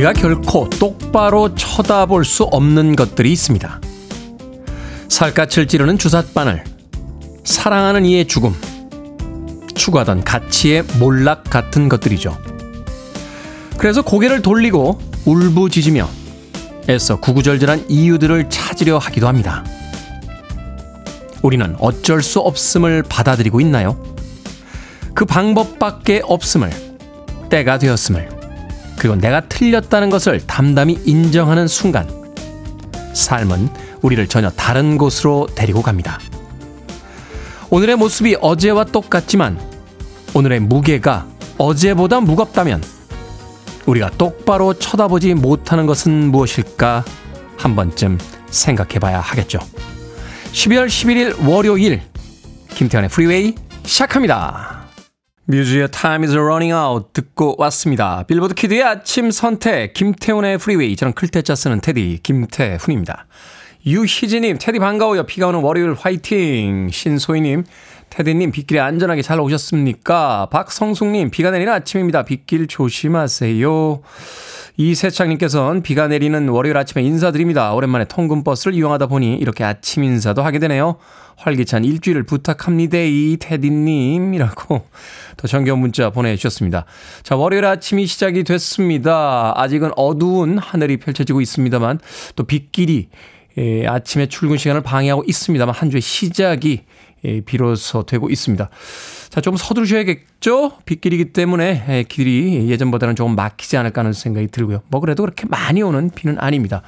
우리가 결코 똑바로 쳐다볼 수 없는 것들이 있습니다. 살갗을 찌르는 주삿바늘, 사랑하는 이의 죽음, 추구하던 가치의 몰락 같은 것들이죠. 그래서 고개를 돌리고 울부짖으며 애써 구구절절한 이유들을 찾으려 하기도 합니다. 우리는 어쩔 수 없음을 받아들이고 있나요? 그 방법밖에 없음을, 때가 되었음을, 그리고 내가 틀렸다는 것을 담담히 인정하는 순간, 삶은 우리를 전혀 다른 곳으로 데리고 갑니다. 오늘의 모습이 어제와 똑같지만, 오늘의 무게가 어제보다 무겁다면, 우리가 똑바로 쳐다보지 못하는 것은 무엇일까 한 번쯤 생각해 봐야 하겠죠. 12월 11일 월요일 김태훈의 프리웨이 시작합니다. 뮤즈의 Time is running out 듣고 왔습니다. 빌보드 키드의 아침 선택 김태훈의 프리웨이 저는 클 태 자 쓰는 테디 김태훈입니다. 유희진님 테디 반가워요. 비가 오는 월요일 화이팅. 신소희님 테디님 빗길에 안전하게 잘 오셨습니까? 박성숙님 비가 내리는 아침입니다. 빗길 조심하세요. 이세창님께서는 비가 내리는 월요일 아침에 인사드립니다. 오랜만에 통근버스를 이용하다 보니 이렇게 아침 인사도 하게 되네요. 활기찬 일주일을 부탁합니다. 이 테디님이라고 더 정겨운 문자 보내주셨습니다. 자, 월요일 아침이 시작이 됐습니다. 아직은 어두운 하늘이 펼쳐지고 있습니다만 또 빗길이 예, 아침에 출근 시간을 방해하고 있습니다만 한 주의 시작이 예, 비로소 되고 있습니다. 자, 좀 서두르셔야겠죠? 빗길이기 때문에 예, 길이 예전보다는 조금 막히지 않을까 하는 생각이 들고요. 뭐 그래도 그렇게 많이 오는 비는 아닙니다.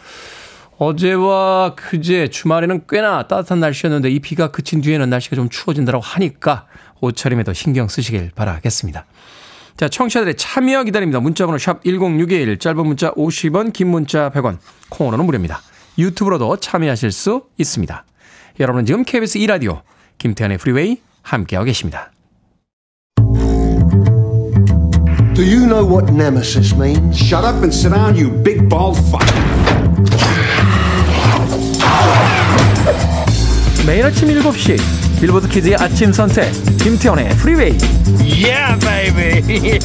어제와 그제 주말에는 꽤나 따뜻한 날씨였는데 이 비가 그친 뒤에는 날씨가 좀 추워진다고 하니까 옷차림에 더 신경 쓰시길 바라겠습니다. 자, 청취자들의 참여 기다립니다. 문자번호 샵 1061, 짧은 문자 50원, 긴 문자 100원, 콩으로는 무료입니다. 유튜브로도 참여하실 수 있습니다. 여러분은 지금 KBS 2라디오 김태현의 프리웨이 함께하고 계십니다. Do you know what nemesis means? Shut up and sit down, you big bald fuck. 매일 아침 7시 빌보드 kid의 아침 선택 김태훈의 프리웨이 Yeah, baby.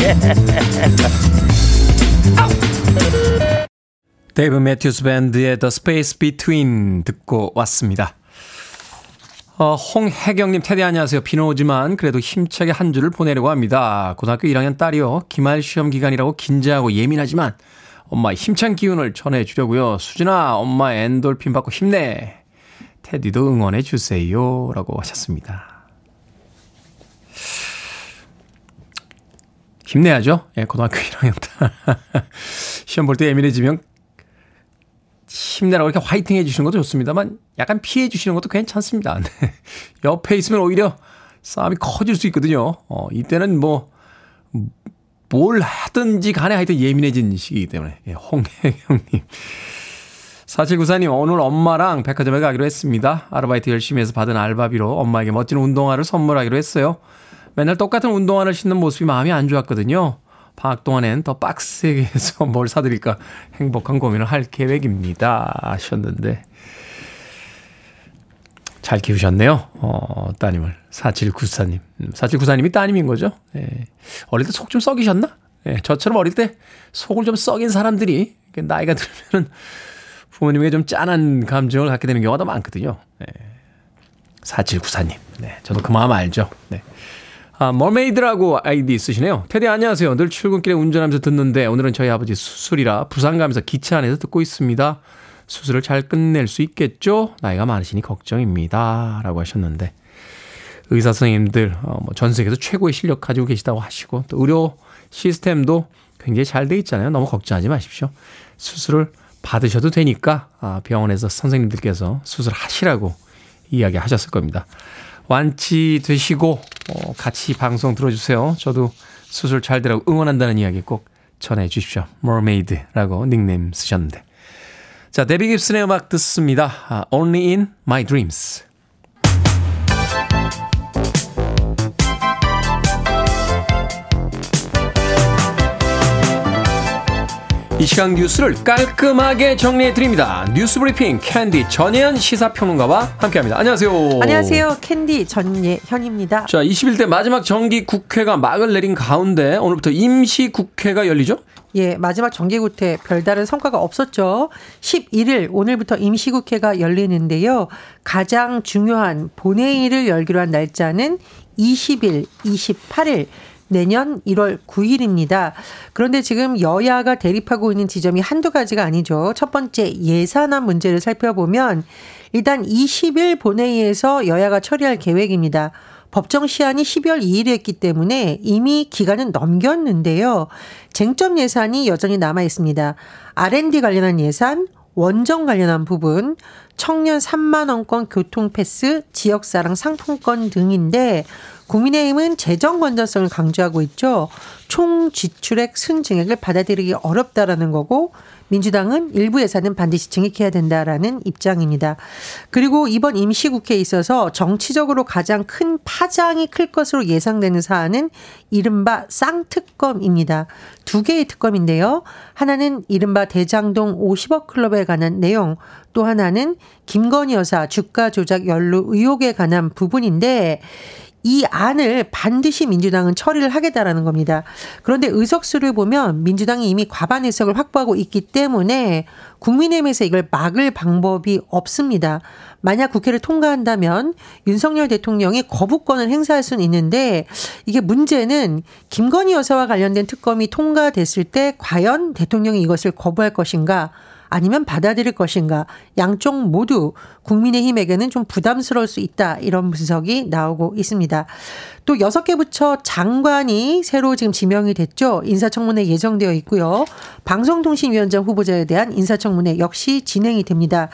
데이브 매튜스 밴드의 The Space Between 듣고 왔습니다. 어, 홍혜경님, 테디 안녕하세요. 비는 오지만 그래도 힘차게 한 주를 보내려고 합니다. 고등학교 1학년 딸이요. 기말 시험 기간이라고 긴장하고 예민하지만 엄마의 힘찬 기운을 전해 주려고요. 수진아, 엄마 엔돌핀 받고 힘내. 테디도 응원해 주세요. 라고 하셨습니다. 힘내야죠. 예, 고등학교 1학년 딸. 시험 볼 때 예민해지면 힘내라고 이렇게 화이팅 해주시는 것도 좋습니다만 약간 피해 주시는 것도 괜찮습니다. 네. 옆에 있으면 오히려 싸움이 커질 수 있거든요. 어, 이때는 뭐, 뭘 하든지 간에 하여튼 예민해진 시기이기 때문에. 예, 홍혜경님. 4794님, 오늘 엄마랑 백화점에 가기로 했습니다. 아르바이트 열심히 해서 받은 알바비로 엄마에게 멋진 운동화를 선물하기로 했어요. 맨날 똑같은 운동화를 신는 모습이 마음이 안 좋았거든요. 방학 동안엔 더 빡세게 해서 뭘 사드릴까 행복한 고민을 할 계획입니다. 하셨는데. 잘 키우셨네요. 어, 따님을. 4794님. 4794님이 음, 따님인 거죠. 예. 어릴 때 속 좀 썩이셨나? 예. 저처럼 어릴 때 속을 좀 썩인 사람들이 나이가 들면은 부모님에게 좀 짠한 감정을 갖게 되는 경우가 더 많거든요. 예. 4794님. 네. 저도 그 마음 알죠. 네. 아, 머메이드라고 아이디 쓰시네요. 테디 안녕하세요. 늘 출근길에 운전하면서 듣는데 오늘은 저희 아버지 수술이라 부산 가면서 기차 안에서 듣고 있습니다. 수술을 잘 끝낼 수 있겠죠? 나이가 많으시니 걱정입니다. 라고 하셨는데 의사 선생님들 어, 뭐전 세계에서 최고의 실력 가지고 계시다고 하시고 또 의료 시스템도 굉장히 잘 돼 있잖아요. 너무 걱정하지 마십시오. 수술을 받으셔도 되니까 아, 병원에서 선생님들께서 수술하시라고 이야기하셨을 겁니다. 완치되시고 어, 같이 방송 들어주세요. 저도 수술 잘 되라고 응원한다는 이야기 꼭 전해 주십시오. Mermaid라고 닉네임 쓰셨는데. 자, 데비 깁슨의 음악 듣습니다. 아, Only in My Dreams. 이 시간 뉴스를 깔끔하게 정리해 드립니다. 뉴스 브리핑 캔디 전예현 시사평론가와 함께합니다. 안녕하세요. 안녕하세요. 캔디 전예현입니다. 자, 21대 마지막 정기 국회가 막을 내린 가운데 오늘부터 임시 국회가 열리죠? 예, 마지막 정기국회 별다른 성과가 없었죠. 11일 오늘부터 임시국회가 열리는데요. 가장 중요한 본회의를 열기로 한 날짜는 20일, 28일 내년 1월 9일입니다. 그런데 지금 여야가 대립하고 있는 지점이 한두 가지가 아니죠. 첫 번째 예산안 문제를 살펴보면 일단 20일 본회의에서 여야가 처리할 계획입니다. 법정 시한이 12월 2일이었기 때문에 이미 기간은 넘겼는데요. 쟁점 예산이 여전히 남아 있습니다. R&D 관련한 예산, 원정 관련한 부분, 청년 3만 원권 교통 패스, 지역사랑 상품권 등인데 국민의힘은 재정 건전성을 강조하고 있죠. 총 지출액 순증액을 받아들이기 어렵다라는 거고 민주당은 일부 예산은 반드시 증액해야 된다라는 입장입니다. 그리고 이번 임시국회에 있어서 정치적으로 가장 큰 파장이 클 것으로 예상되는 사안은 이른바 쌍특검입니다. 두 개의 특검인데요. 하나는 이른바 대장동 50억 클럽에 관한 내용, 또 하나는 김건희 여사 주가 조작 연루 의혹에 관한 부분인데 이 안을 반드시 민주당은 처리를 하겠다라는 겁니다. 그런데 의석수를 보면 민주당이 이미 과반 의석을 확보하고 있기 때문에 국민의힘에서 이걸 막을 방법이 없습니다. 만약 국회를 통과한다면 윤석열 대통령이 거부권을 행사할 수는 있는데 이게 문제는 김건희 여사와 관련된 특검이 통과됐을 때 과연 대통령이 이것을 거부할 것인가 아니면 받아들일 것인가 양쪽 모두 국민의힘에게는 좀 부담스러울 수 있다 이런 분석이 나오고 있습니다. 또 여섯 개 부처 장관이 새로 지금 지명이 됐죠. 인사청문회 예정되어 있고요. 방송통신위원장 후보자에 대한 인사청문회 역시 진행이 됩니다.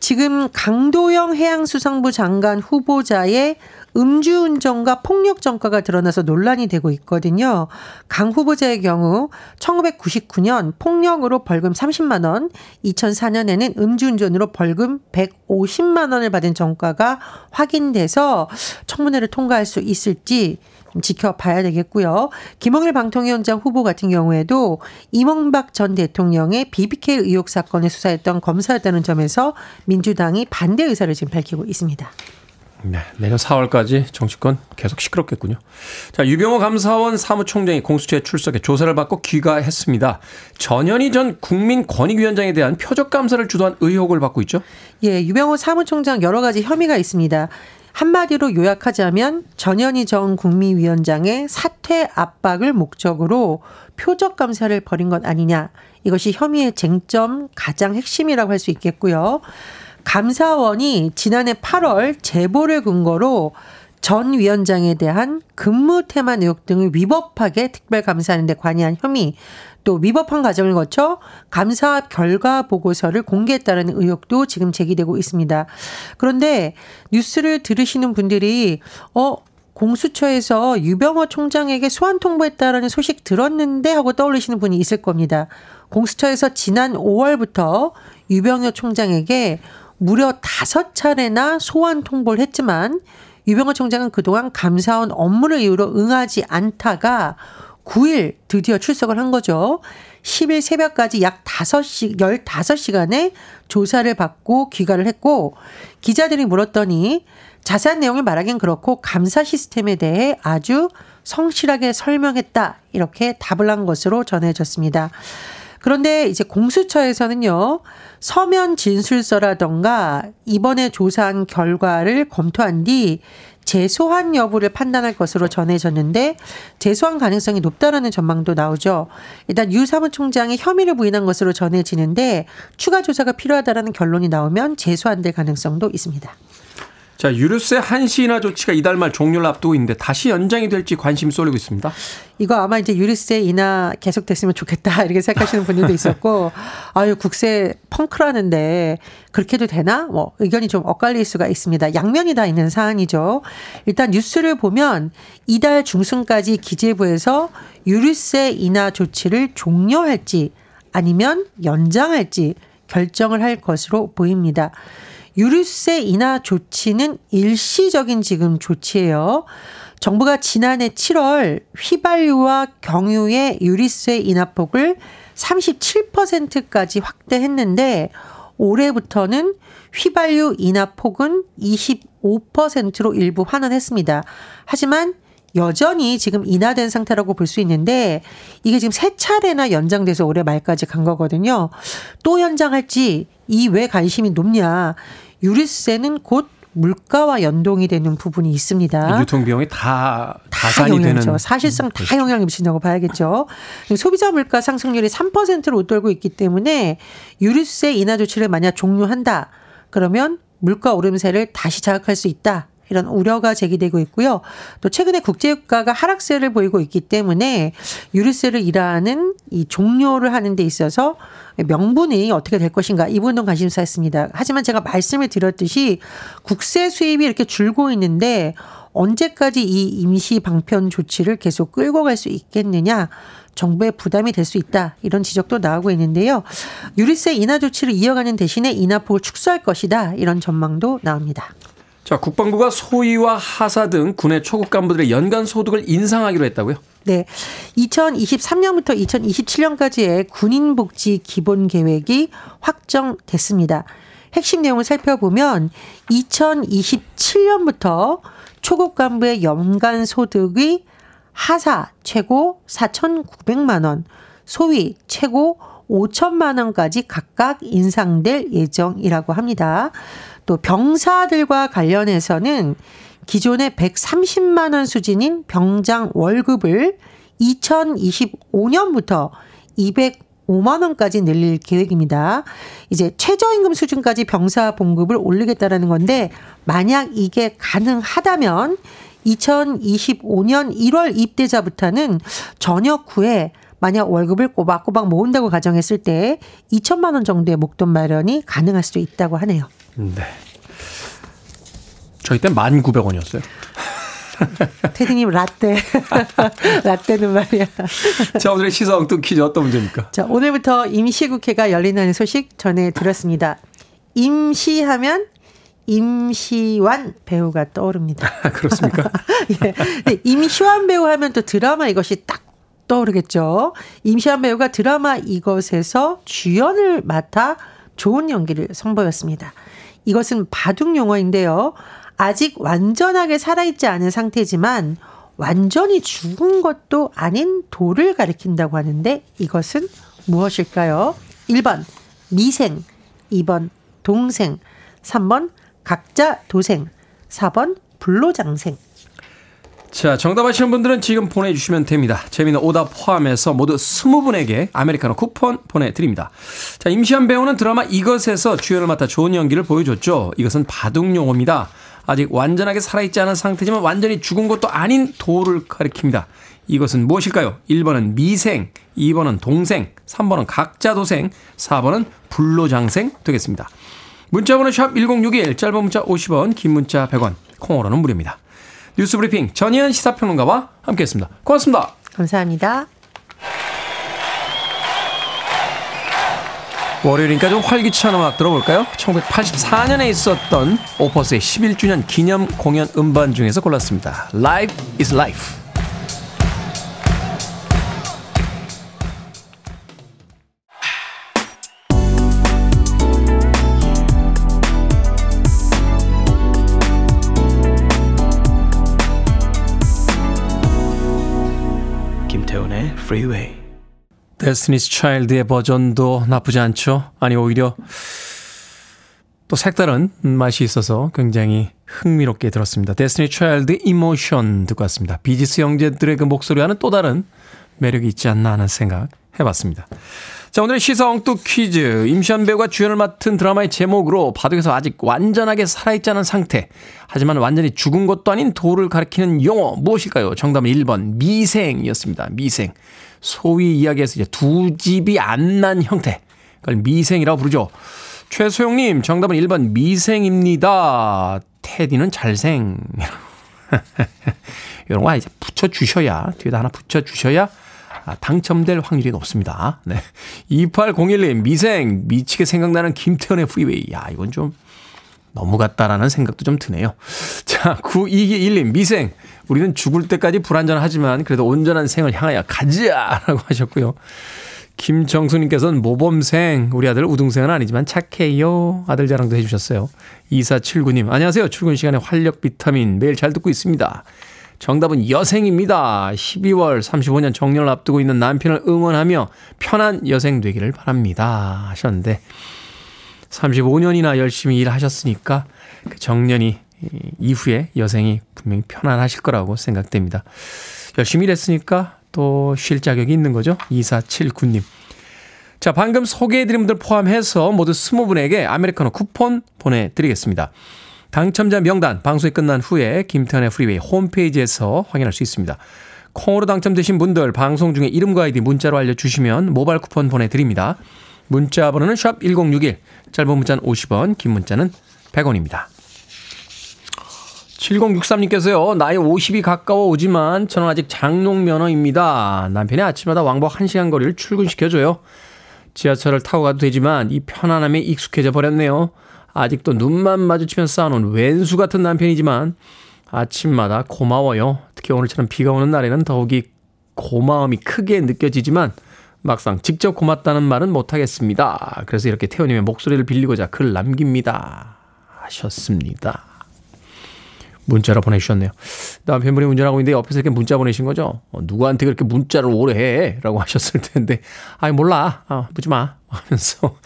지금 강도영 해양수산부 장관 후보자의 음주운전과 폭력 전과가 드러나서 논란이 되고 있거든요. 강 후보자의 경우 1999년 폭력으로 벌금 30만 원, 2004년에는 음주운전으로 벌금 150만 원을 받은 전과가 확인돼서 청문회를 통과할 수 있을지 지켜봐야 되겠고요. 김홍일 방통위원장 후보 같은 경우에도 이명박 전 대통령의 BBK 의혹 사건을 수사했던 검사였다는 점에서 민주당이 반대 의사를 지금 밝히고 있습니다. 네, 내년 4월까지 정치권 계속 시끄럽겠군요. 자, 유병호 감사원 사무총장이 공수처에 출석해 조사를 받고 귀가했습니다. 전현희 전 국민권익위원장에 대한 표적 감사를 주도한 의혹을 받고 있죠? 예, 유병호 사무총장 여러 가지 혐의가 있습니다. 한마디로 요약하자면 전현희 전 국민위원장의 사퇴 압박을 목적으로 표적 감사를 벌인 것 아니냐. 이것이 혐의의 쟁점 가장 핵심이라고 할 수 있겠고요. 감사원이 지난해 8월 제보를 근거로 전 위원장에 대한 근무 태만 의혹 등을 위법하게 특별 감사하는 데 관여한 혐의 또 위법한 과정을 거쳐 감사 결과 보고서를 공개했다는 의혹도 지금 제기되고 있습니다. 그런데 뉴스를 들으시는 분들이 어 공수처에서 유병호 총장에게 소환 통보했다라는 소식 들었는데 하고 떠올리시는 분이 있을 겁니다. 공수처에서 지난 5월부터 유병호 총장에게 무려 다섯 차례나 소환 통보를 했지만 유병호 총장은 그동안 감사원 업무를 이유로 응하지 않다가 9일 드디어 출석을 한 거죠. 10일 새벽까지 약 5시, 15시간의 조사를 받고 귀가를 했고, 기자들이 물었더니 자세한 내용을 말하긴 그렇고, 감사 시스템에 대해 아주 성실하게 설명했다. 이렇게 답을 한 것으로 전해졌습니다. 그런데 이제 공수처에서는요, 서면 진술서라던가 이번에 조사한 결과를 검토한 뒤 재소환 여부를 판단할 것으로 전해졌는데 재소환 가능성이 높다라는 전망도 나오죠. 일단 유 사무총장이 혐의를 부인한 것으로 전해지는데 추가 조사가 필요하다라는 결론이 나오면 재소환될 가능성도 있습니다. 자, 유류세 한시인하 조치가 이달 말 종료를 앞두고 있는데 다시 연장이 될지 관심이 쏠리고 있습니다. 이거 아마 이제 유류세 인하 계속됐으면 좋겠다 이렇게 생각하시는 분들도 있었고 아유 국세 펑크라는데 그렇게도 되나 뭐 의견이 좀 엇갈릴 수가 있습니다. 양면이 다 있는 사안이죠. 일단 뉴스를 보면 이달 중순까지 기재부에서 유류세 인하 조치를 종료할지 아니면 연장할지 결정을 할 것으로 보입니다. 유류세 인하 조치는 일시적인 지금 조치예요. 정부가 지난해 7월 휘발유와 경유의 유리세 인하폭을 37%까지 확대했는데 올해부터는 휘발유 인하폭은 25%로 일부 환원했습니다. 하지만 여전히 지금 인하된 상태라고 볼 수 있는데 이게 지금 세 차례나 연장돼서 올해 말까지 간 거거든요. 또 연장할지 이 왜 관심이 높냐. 유류세는 곧 물가와 연동이 되는 부분이 있습니다. 유통 비용이 다 다 영향이죠. 되는 사실상 다 영향을 미친다고 봐야겠죠. 소비자 물가 상승률이 3%로 웃돌고 있기 때문에 유류세 인하 조치를 만약 종료한다. 그러면 물가 오름세를 다시 자극할 수 있다. 이런 우려가 제기되고 있고요. 또 최근에 국제유가가 하락세를 보이고 있기 때문에 유류세를 일하는 이 종료를 하는 데 있어서 명분이 어떻게 될 것인가 이 부분도 관심사였습니다. 하지만 제가 말씀을 드렸듯이 국세 수입이 이렇게 줄고 있는데 언제까지 이 임시 방편 조치를 계속 끌고 갈 수 있겠느냐. 정부의 부담이 될 수 있다. 이런 지적도 나오고 있는데요. 유류세 인하 조치를 이어가는 대신에 인하폭을 축소할 것이다. 이런 전망도 나옵니다. 자, 국방부가 소위와 하사 등 군의 초급 간부들의 연간 소득을 인상하기로 했다고요? 네. 2023년부터 2027년까지의 군인 복지 기본 계획이 확정됐습니다. 핵심 내용을 살펴보면 2027년부터 초급 간부의 연간 소득이 하사 최고 4,900만 원, 소위 최고 5천만 원까지 각각 인상될 예정이라고 합니다. 또 병사들과 관련해서는 기존의 130만 원 수준인 병장 월급을 2025년부터 205만 원까지 늘릴 계획입니다. 이제 최저임금 수준까지 병사 봉급을 올리겠다라는 건데 만약 이게 가능하다면 2025년 1월 입대자부터는 전역 후에 만약 월급을 꼬박꼬박 모은다고 가정했을 때 2천만 원 정도의 목돈 마련이 가능할 수도 있다고 하네요. 네. 저희 때 1,900원이었어요. 테디님 라떼. 라떼는 말이야. 자, 오늘의 시사 엉뚱 퀴즈 어떤 문제입니까? 자, 오늘부터 임시국회가 열린다는 소식 전해드렸습니다. 임시하면 임시완 배우가 떠오릅니다. 그렇습니까? 예. 임시완 배우 하면 또 드라마 이것이 딱 떠오르겠죠. 임시완 배우가 드라마 이것에서 주연을 맡아 좋은 연기를 선보였습니다. 이것은 바둑 용어인데요. 아직 완전하게 살아있지 않은 상태지만 완전히 죽은 것도 아닌 돌을 가리킨다고 하는데 이것은 무엇일까요? 1번 미생, 2번 동생, 3번 각자 도생, 4번 불로장생. 자, 정답 아시는 분들은 지금 보내주시면 됩니다. 재미는 오답 포함해서 모두 20분에게 아메리카노 쿠폰 보내드립니다. 자, 임시한 배우는 드라마 이것에서 주연을 맡아 좋은 연기를 보여줬죠. 이것은 바둑 용어입니다. 아직 완전하게 살아있지 않은 상태지만 완전히 죽은 것도 아닌 도를 가리킵니다. 이것은 무엇일까요? 1번은 미생, 2번은 동생, 3번은 각자도생, 4번은 불로장생 되겠습니다. 문자번호 샵 1061, 짧은 문자 50원, 긴 문자 100원, 콩으로는 무료입니다. 뉴스 브리핑 전희연 시사평론가와 함께했습니다. 고맙습니다. 감사합니다. 월요일이니까 좀 활기찬 음악 들어볼까요? 1984년에 있었던 오퍼스의 11주년 기념 공연 음반 중에서 골랐습니다. Life is Life. Freeway. 데스티니스 차일드의 버전도 나쁘지 않죠. 아니 오히려 또 색다른 맛이 있어서 굉장히 흥미롭게 들었습니다. 데스티니 차일드 Emotion 듣고 왔습니다. 비지스 형제들의 그 목소리와는 또 다른 매력이 있지 않나 하는 생각 해봤습니다. 자 오늘의 시사 엉뚱 퀴즈 임시완 배우가 주연을 맡은 드라마의 제목으로 바둑에서 아직 완전하게 살아있지 않은 상태 하지만 완전히 죽은 것도 아닌 돌을 가리키는 용어 무엇일까요? 정답은 1번 미생이었습니다. 미생 소위 이야기에서 이제 두 집이 안 난 형태. 그걸 미생이라고 부르죠. 최소영님, 정답은 1번 미생입니다. 테디는 잘생. 이런 거 이제 붙여주셔야, 뒤에다 하나 붙여주셔야 아, 당첨될 확률이 높습니다. 네. 2801님, 미생, 미치게 생각나는 김태훈의 프리웨이. 야, 이건 좀 너무 같다라는 생각도 좀 드네요. 자, 9221님, 미생. 우리는 죽을 때까지 불안전하지만 그래도 온전한 생을 향하여 가자라고 하셨고요. 김정수님께서는 모범생, 우리 아들 우등생은 아니지만 착해요. 아들 자랑도 해주셨어요. 2479님, 안녕하세요. 출근 시간에 활력 비타민 매일 잘 듣고 있습니다. 정답은 여생입니다. 12월 35년 정년을 앞두고 있는 남편을 응원하며 편한 여생 되기를 바랍니다. 하셨는데, 35년이나 열심히 일하셨으니까 그 정년이 이후에 여생이 분명히 편안하실 거라고 생각됩니다. 열심히 일했으니까 또 쉴 자격이 있는 거죠. 2479님. 자, 방금 소개해드린 분들 포함해서 모두 20분에게 아메리카노 쿠폰 보내드리겠습니다. 당첨자 명단 방송이 끝난 후에 김태훈의 프리웨이 홈페이지에서 확인할 수 있습니다. 콩으로 당첨되신 분들 방송 중에 이름과 아이디 문자로 알려주시면 모바일 쿠폰 보내드립니다. 문자 번호는 샵 1061, 짧은 문자는 50원, 긴 문자는 100원입니다. 7063님께서요, 나이 50이 가까워 오지만 저는 아직 장롱 면허입니다. 남편이 아침마다 왕복 1시간 거리를 출근시켜줘요. 지하철을 타고 가도 되지만 이 편안함에 익숙해져 버렸네요. 아직도 눈만 마주치면 싸우는 왼수 같은 남편이지만 아침마다 고마워요. 특히 오늘처럼 비가 오는 날에는 더욱이 고마움이 크게 느껴지지만 막상 직접 고맙다는 말은 못하겠습니다. 그래서 이렇게 태호님의 목소리를 빌리고자 글 남깁니다. 하셨습니다. 문자로 보내주셨네요. 남편분이 운전하고 있는데 옆에서 이렇게 문자 보내신 거죠? 어, 누구한테 그렇게 문자를 오래 해? 라고 하셨을 텐데, 아이, 몰라. 아, 묻지 마. 하면서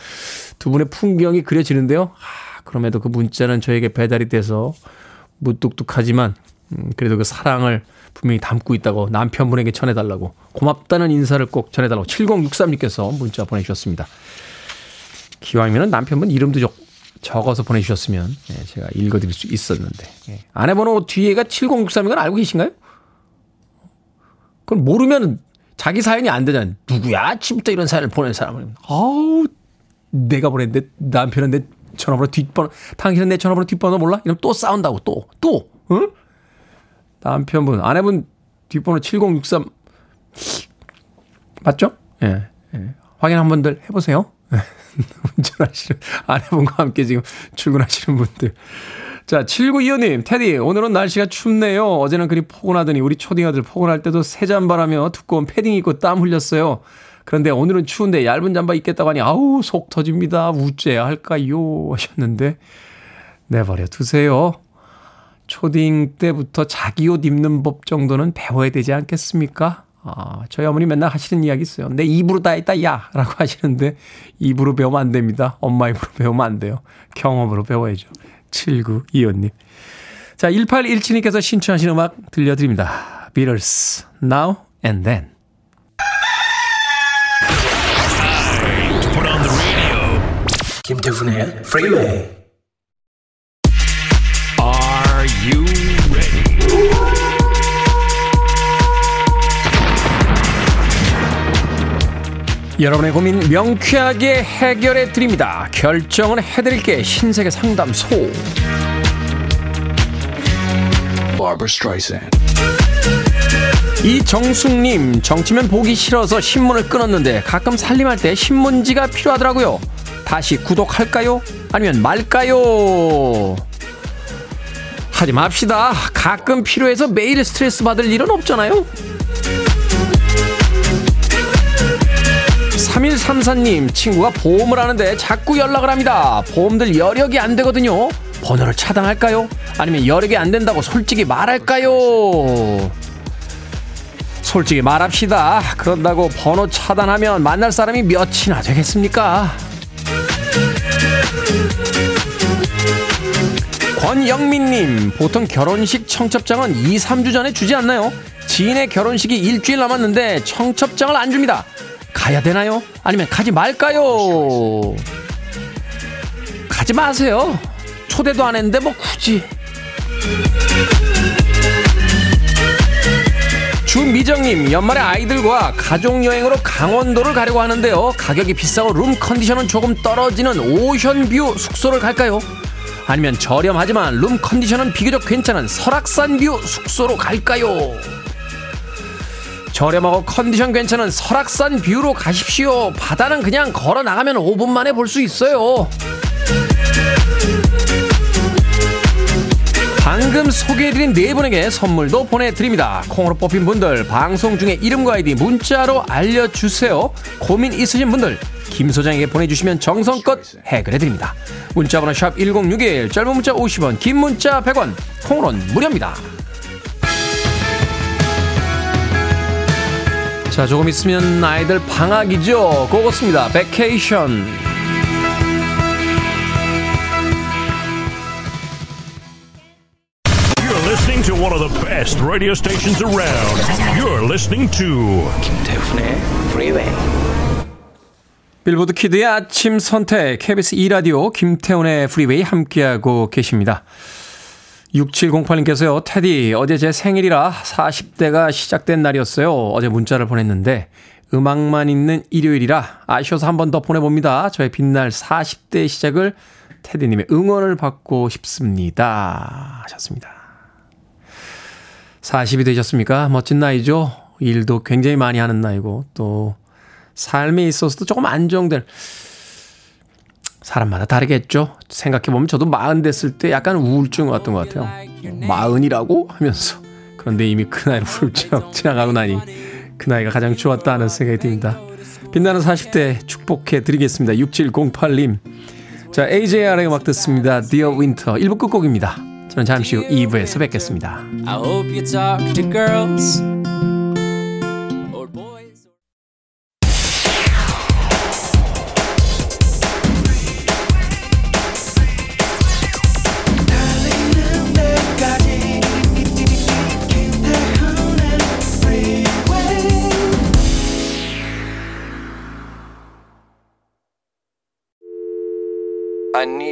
두 분의 풍경이 그려지는데요. 아, 그럼에도 그 문자는 저에게 배달이 돼서 무뚝뚝하지만, 음, 그래도 그 사랑을 분명히 담고 있다고 남편분에게 전해달라고 고맙다는 인사를 꼭 전해달라고 7063님께서 문자 보내주셨습니다. 기왕이면 남편분 이름도 적, 적어서 보내주셨으면 예, 제가 읽어드릴 수 있었는데 예. 아내 번호 뒤에가 7063인 건 알고 계신가요? 그걸 모르면 자기 사연이 안 되잖아요. 누구야? 아침부터 이런 사연을 보낸 사람은. 아우 내가 보냈는데 남편은 내 전화번호 뒷번호 당신은 내 전화번호 뒷번호 몰라? 이러면 또 싸운다고 또 또. 응? 남편분 아내분 뒷번호 7063 맞죠? 예. 예. 확인 한 번들 해보세요. 운전하시는 아내분과 함께 지금 출근하시는 분들. 자, 7925님, 테디, 오늘은 날씨가 춥네요. 어제는 그리 포근하더니 우리 초딩 아들 포근할 때도 새잠바라며 두꺼운 패딩 입고 땀 흘렸어요. 그런데 오늘은 추운데 얇은 잠바 입겠다고 하니 아우 속 터집니다. 우째야 할까요? 하셨는데 내버려 두세요. 초딩 때부터 자기 옷 입는 법 정도는 배워야 되지 않겠습니까? 아, 저희 어머니 맨날 하시는 이야기 있어요. 내 입으로 다 했다, 야! 라고 하시는데, 입으로 배우면 안 됩니다. 엄마 입으로 배우면 안 돼요. 경험으로 배워야죠. 7925님. 자, 1817님께서 신청하신 음악 들려드립니다. Beatles, Now and Then. 김태훈의 Freeway. Are you 여러분의 고민 명쾌하게 해결해 드립니다. 결정은 해드릴게 신세계 상담소. 이정숙님 정치면 보기 싫어서 신문을 끊었는데 가끔 살림할 때 신문지가 필요하더라고요. 다시 구독할까요? 아니면 말까요? 하지 맙시다. 가끔 필요해서 매일 스트레스 받을 일은 없잖아요. 3134님 친구가 보험을 하는데 자꾸 연락을 합니다. 보험들 여력이 안 되거든요. 번호를 차단할까요? 아니면 여력이 안 된다고 솔직히 말할까요? 솔직히 말합시다. 그런다고 번호 차단하면 만날 사람이 몇이나 되겠습니까? 권영민님, 보통 결혼식 청첩장은 2, 3주 전에 주지 않나요? 지인의 결혼식이 일주일 남았는데 청첩장을 안 줍니다. 가야 되나요? 아니면 가지 말까요? 가지 마세요. 초대도 안 했는데 뭐 굳이. 주미정님 연말에 아이들과 가족여행으로 강원도를 가려고 하는데요 가격이 비싸고 룸 컨디션은 조금 떨어지는 오션뷰 숙소를 갈까요? 아니면 저렴하지만 룸 컨디션은 비교적 괜찮은 설악산뷰 숙소로 갈까요? 저렴하고 컨디션 괜찮은 설악산 뷰로 가십시오 바다는 그냥 걸어 나가면 5분 만에 볼 수 있어요 방금 소개해드린 네 분에게 선물도 보내드립니다. 콩으로 뽑힌 분들 방송 중에 이름과 아이디 문자로 알려주세요. 고민 있으신 분들 김 소장에게 보내주시면 정성껏 해결해드립니다. 문자번호 샵 1061 짧은 문자 50원 긴 문자 100원 콩으로는 무료입니다. 자 조금 있으면 아이들 방학이죠. 고고스입니다. Vacation. You're listening to one of the best radio stations around. You're listening to 김태훈의 Freeway. 빌보드 kid의 아침 선택 KBS 2 라디오 김태훈의 프리웨이 함께하고 계십니다. 6708님께서요. 테디 어제 제 생일이라 40대가 시작된 날이었어요. 어제 문자를 보냈는데 음악만 있는 일요일이라 아쉬워서 한 번 더 보내봅니다. 저의 빛날 40대 시작을 테디님의 응원을 받고 싶습니다. 하셨습니다. 40이 되셨습니까? 멋진 나이죠? 일도 굉장히 많이 하는 나이고 또 삶에 있어서도 조금 안정될 사람마다 다르겠죠. 생각해보면 저도 마흔 됐을 때 약간 우울증 왔던 것 같아요. 마흔이라고 하면서. 그런데 이미 그 나이를 훌쩍 지나가고 나니 그 나이가 가장 좋았다는 생각이 듭니다. 빛나는 40대 축복해 드리겠습니다. 6708님. 자, AJR의 음악 듣습니다. Dear Winter 1부 끝곡입니다. 저는 잠시 후 2부에서 뵙겠습니다.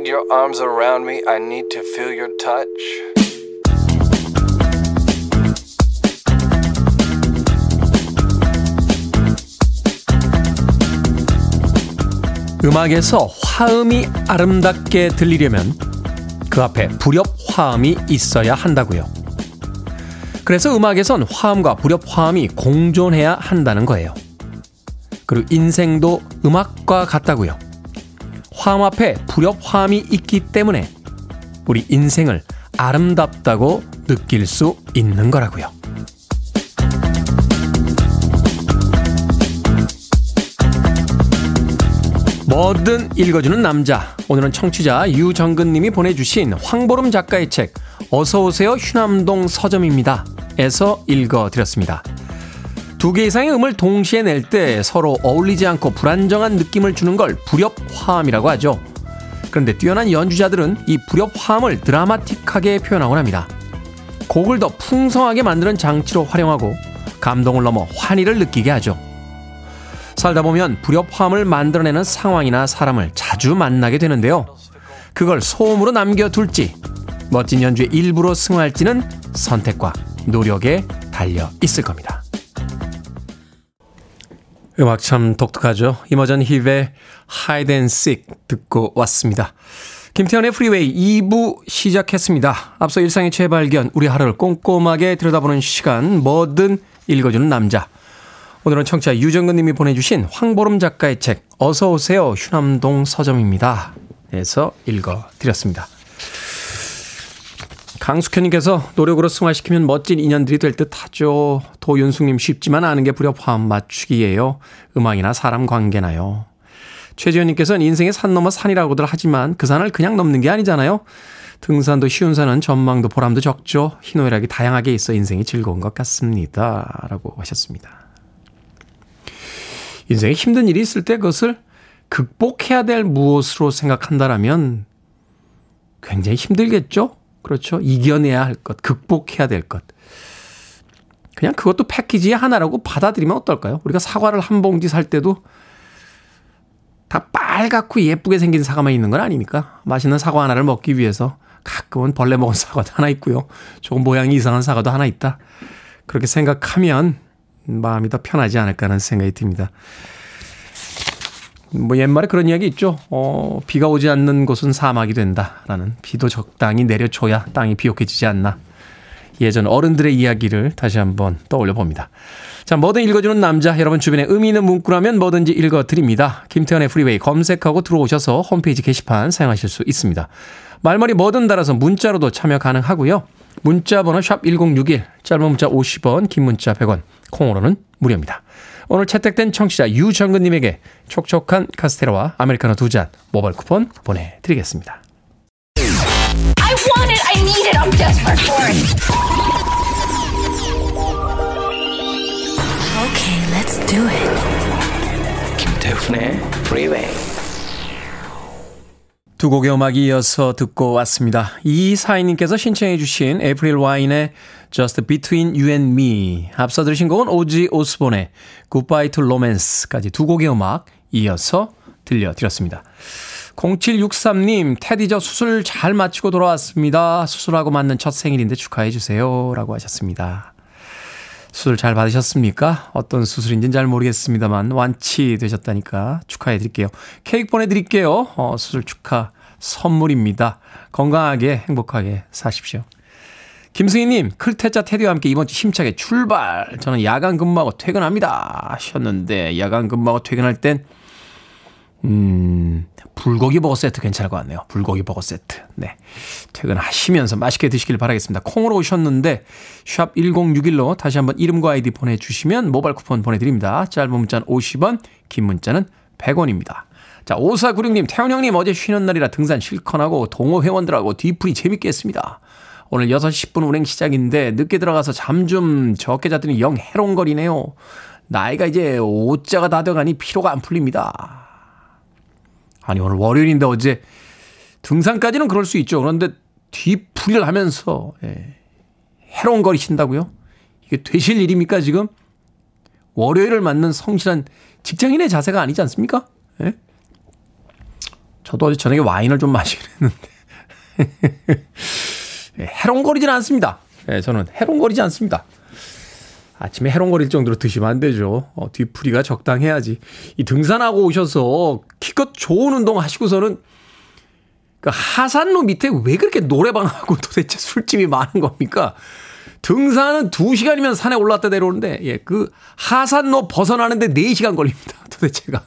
Your arms around me. I need to feel your touch. 음악에서 화음이 아름답게 들리려면 그 앞에 불협 화음이 있어야 한다고요. 그래서 음악에선 화음과 불협 화음이 공존해야 한다는 거예요. 그리고 인생도 음악과 같다고요. 화음 앞에 불협 화음이 있기 때문에 우리 인생을 아름답다고 느낄 수 있는 거라고요. 뭐든 읽어주는 남자. 오늘은 청취자 유정근 님이 보내주신 황보름 작가의 책 어서오세요 휴남동 서점입니다. 에서 읽어드렸습니다. 두 개 이상의 음을 동시에 낼 때 서로 어울리지 않고 불안정한 느낌을 주는 걸 불협화음이라고 하죠. 그런데 뛰어난 연주자들은 이 불협화음을 드라마틱하게 표현하곤 합니다. 곡을 더 풍성하게 만드는 장치로 활용하고 감동을 넘어 환희를 느끼게 하죠. 살다 보면 불협화음을 만들어내는 상황이나 사람을 자주 만나게 되는데요. 그걸 소음으로 남겨둘지, 멋진 연주의 일부로 승화할지는 선택과 노력에 달려 있을 겁니다. 음악 참 독특하죠. 이모젠 힙의 Hide and Seek 듣고 왔습니다. 김태훈의 프리웨이 2부 시작했습니다. 앞서 일상의 재발견, 우리 하루를 꼼꼼하게 들여다보는 시간, 뭐든 읽어주는 남자. 오늘은 청취자 유정근 님이 보내주신 황보름 작가의 책 어서오세요 휴남동 서점입니다. 에서 읽어드렸습니다. 강숙현님께서 노력으로 승화시키면 멋진 인연들이 될 듯 하죠. 도윤숙님 쉽지만 않은 게 불협화음 맞추기예요. 음악이나 사람 관계나요. 최지현님께서는 인생의 산 넘어 산이라고들 하지만 그 산을 그냥 넘는 게 아니잖아요. 등산도 쉬운 산은 전망도 보람도 적죠. 희노애락이 다양하게 있어 인생이 즐거운 것 같습니다. 라고 하셨습니다. 인생에 힘든 일이 있을 때 그것을 극복해야 될 무엇으로 생각한다라면 굉장히 힘들겠죠? 그렇죠. 이겨내야 할 것, 극복해야 될 것. 그냥 그것도 패키지의 하나라고 받아들이면 어떨까요? 우리가 사과를 한 봉지 살 때도 다 빨갛고 예쁘게 생긴 사과만 있는 건 아니니까. 맛있는 사과 하나를 먹기 위해서 가끔은 벌레 먹은 사과도 하나 있고요. 조금 모양이 이상한 사과도 하나 있다. 그렇게 생각하면 마음이 더 편하지 않을까 하는 생각이 듭니다. 뭐 옛말에 그런 이야기 있죠. 어, 비가 오지 않는 곳은 사막이 된다라는 비도 적당히 내려줘야 땅이 비옥해지지 않나. 예전 어른들의 이야기를 다시 한번 떠올려 봅니다. 자, 뭐든 읽어주는 남자, 여러분 주변에 의미 있는 문구라면 뭐든지 읽어드립니다. 김태훈의 프리웨이 검색하고 들어오셔서 홈페이지 게시판 사용하실 수 있습니다. 말머리 뭐든 달아서 문자로도 참여 가능하고요. 문자 번호 샵 1061, 짧은 문자 50원, 긴 문자 100원, 콩으로는 무료입니다. 오늘 채택된 청취자 유정근님에게 촉촉한 카스테라와 아메리카노 두 잔 모바일 쿠폰 보내드리겠습니다. I want it. I need it. I'm desperate for it. Okay, let's do it. 김태훈의 Freeway. 두 곡의 음악이 이어서 듣고 왔습니다. 이사인님께서 신청해 주신 에프릴 와인의 Just Between You and Me 앞서 들으신 곡은 오지 오스본의 Goodbye to Romance까지 두 곡의 음악 이어서 들려드렸습니다. 0763님, 테디 저 수술 잘 마치고 돌아왔습니다. 수술하고 맞는 첫 생일인데 축하해 주세요. 라고 하셨습니다. 수술 잘 받으셨습니까? 어떤 수술인지는 잘 모르겠습니다만 완치되셨다니까 축하해 드릴게요. 케이크 보내드릴게요. 어, 수술 축하 선물입니다. 건강하게 행복하게 사십시오. 김승희님, 클테자 테디와 함께 이번 주 힘차게 출발. 저는 야간 근무하고 퇴근합니다. 하셨는데, 야간 근무하고 퇴근할 땐, 음, 불고기 버거 세트 괜찮을 것 같네요. 불고기 버거 세트. 네. 퇴근하시면서 맛있게 드시길 바라겠습니다. 콩으로 오셨는데, 샵 1061로 다시 한번 이름과 아이디 보내주시면 모바일 쿠폰 보내드립니다. 짧은 문자는 50원, 긴 문자는 100원입니다. 자, 5496님, 태훈 형님 어제 쉬는 날이라 등산 실컷하고 동호 회원들하고 뒤풀이 재밌게 했습니다. 오늘 6시 10분 운행 시작인데 늦게 들어가서 잠 좀 적게 잤더니 영 해롱거리네요. 나이가 이제 5자가 다 돼가니 피로가 안 풀립니다. 아니 오늘 월요일인데 어제 등산까지는 그럴 수 있죠. 그런데 뒤풀이를 하면서 예, 해롱거리신다고요? 이게 되실 일입니까 지금? 월요일을 맞는 성실한 직장인의 자세가 아니지 않습니까? 예? 저도 어제 저녁에 와인을 좀 마시긴 했는데 예, 해롱거리지는 않습니다. 예, 저는 해롱거리지 않습니다. 아침에 해롱거릴 정도로 드시면 안 되죠. 어, 뒤풀이가 적당해야지. 이 등산하고 오셔서 기껏 좋은 운동 하시고서는 그 하산로 밑에 왜 그렇게 노래방하고 도대체 술집이 많은 겁니까? 등산은 2시간이면 산에 올랐다 내려오는데, 예, 그 하산로 벗어나는데 4시간 걸립니다. 도대체가.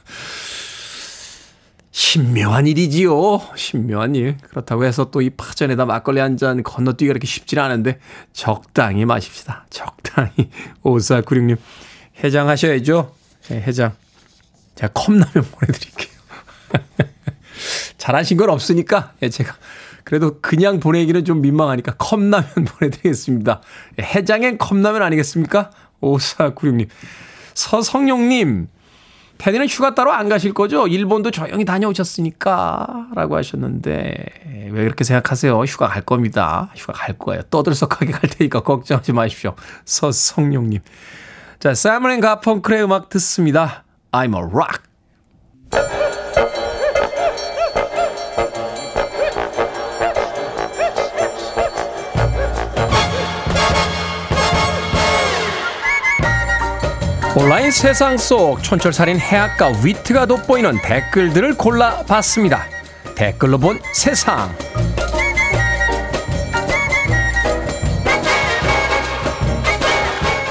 신묘한 일이지요. 신묘한 일. 그렇다고 해서 또 이 파전에다 막걸리 한 잔 건너뛰기가 이렇게 쉽지는 않은데 적당히 마십시다. 적당히. 5496님. 해장하셔야죠. 네, 해장. 제가 컵라면 보내드릴게요. 잘하신 건 없으니까 예, 제가 그래도 그냥 보내기는 좀 민망하니까 컵라면 보내드리겠습니다. 예, 해장엔 컵라면 아니겠습니까? 5496님. 서성용님. 테디는 휴가 따로 안 가실 거죠? 일본도 조용히 다녀오셨으니까. 라고 하셨는데, 왜 그렇게 생각하세요? 휴가 갈 겁니다. 휴가 갈 거예요. 떠들썩하게 갈 테니까 걱정하지 마십시오. 서성용님. 자, 사이먼 앤 가펑클의 음악 듣습니다. I Am a Rock. 온라인 세상 속 촌철살인 해악과 위트가 돋보이는 댓글들을 골라봤습니다. 댓글로 본 세상.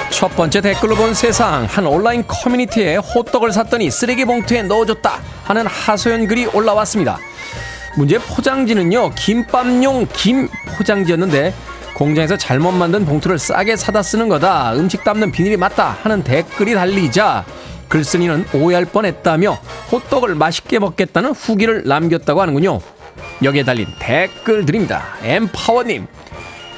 첫 번째 댓글로 본 세상. 한 온라인 커뮤니티에 호떡을 샀더니 쓰레기 봉투에 넣어줬다 하는 하소연 글이 올라왔습니다. 문제 포장지는요, 김밥용 김 포장지였는데 공장에서 잘못 만든 봉투를 싸게 사다 쓰는 거다. 음식 담는 비닐이 맞다. 하는 댓글이 달리자 글쓴이는 오해할 뻔했다며 호떡을 맛있게 먹겠다는 후기를 남겼다고 하는군요. 여기에 달린 댓글들입니다. 엠파워님.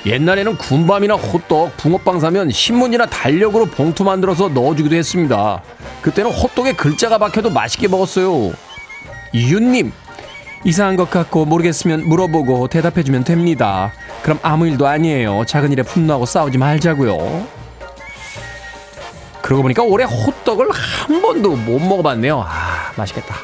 옛날에는 군밤이나 호떡, 붕어빵 사면 신문이나 달력으로 봉투 만들어서 넣어주기도 했습니다. 그때는 호떡에 글자가 박혀도 맛있게 먹었어요. 이윤님. 이상한 것 같고 모르겠으면 물어보고 대답해주면 됩니다. 그럼 아무 일도 아니에요. 작은 일에 분노하고 싸우지 말자고요. 그러고 보니까 올해 호떡을 한 번도 못 먹어봤네요. 아, 맛있겠다.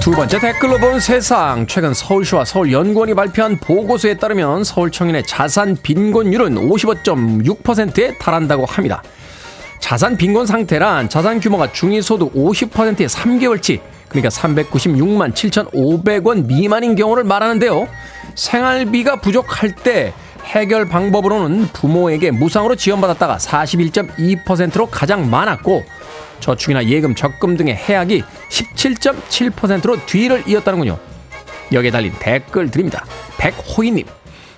두 번째 댓글로 본 세상. 최근 서울시와 서울연구원이 발표한 보고서에 따르면 서울 청년의 자산 빈곤율은 55.6%에 달한다고 합니다. 자산 빈곤 상태란 자산 규모가 중위 소득 50%의 3개월치, 그러니까 396만 7,500원 미만인 경우를 말하는데요. 생활비가 부족할 때 해결 방법으로는 부모에게 무상으로 지원받았다가 41.2%로 가장 많았고 저축이나 예금, 적금 등의 해약이 17.7%로 뒤를 이었다는군요. 여기에 달린 댓글 드립니다. 백호이님.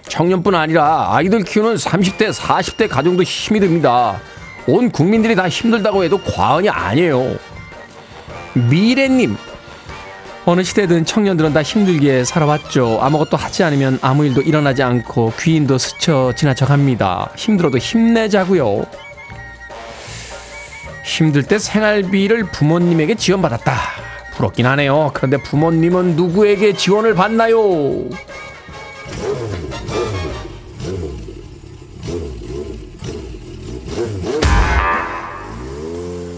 청년뿐 아니라 아이들 키우는 30대, 40대 가정도 힘이 듭니다. 온 국민들이 다 힘들다고 해도 과언이 아니에요. 미래님. 어느 시대든 청년들은 다 힘들게 살아왔죠. 아무것도 하지 않으면 아무 일도 일어나지 않고 귀인도 스쳐 지나쳐갑니다. 힘들어도 힘내자고요. 힘들 때 생활비를 부모님에게 지원받았다. 부럽긴 하네요. 그런데 부모님은 누구에게 지원을 받나요?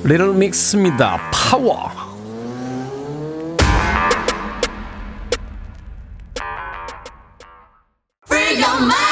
리틀 믹스입니다. 파워. Your mind.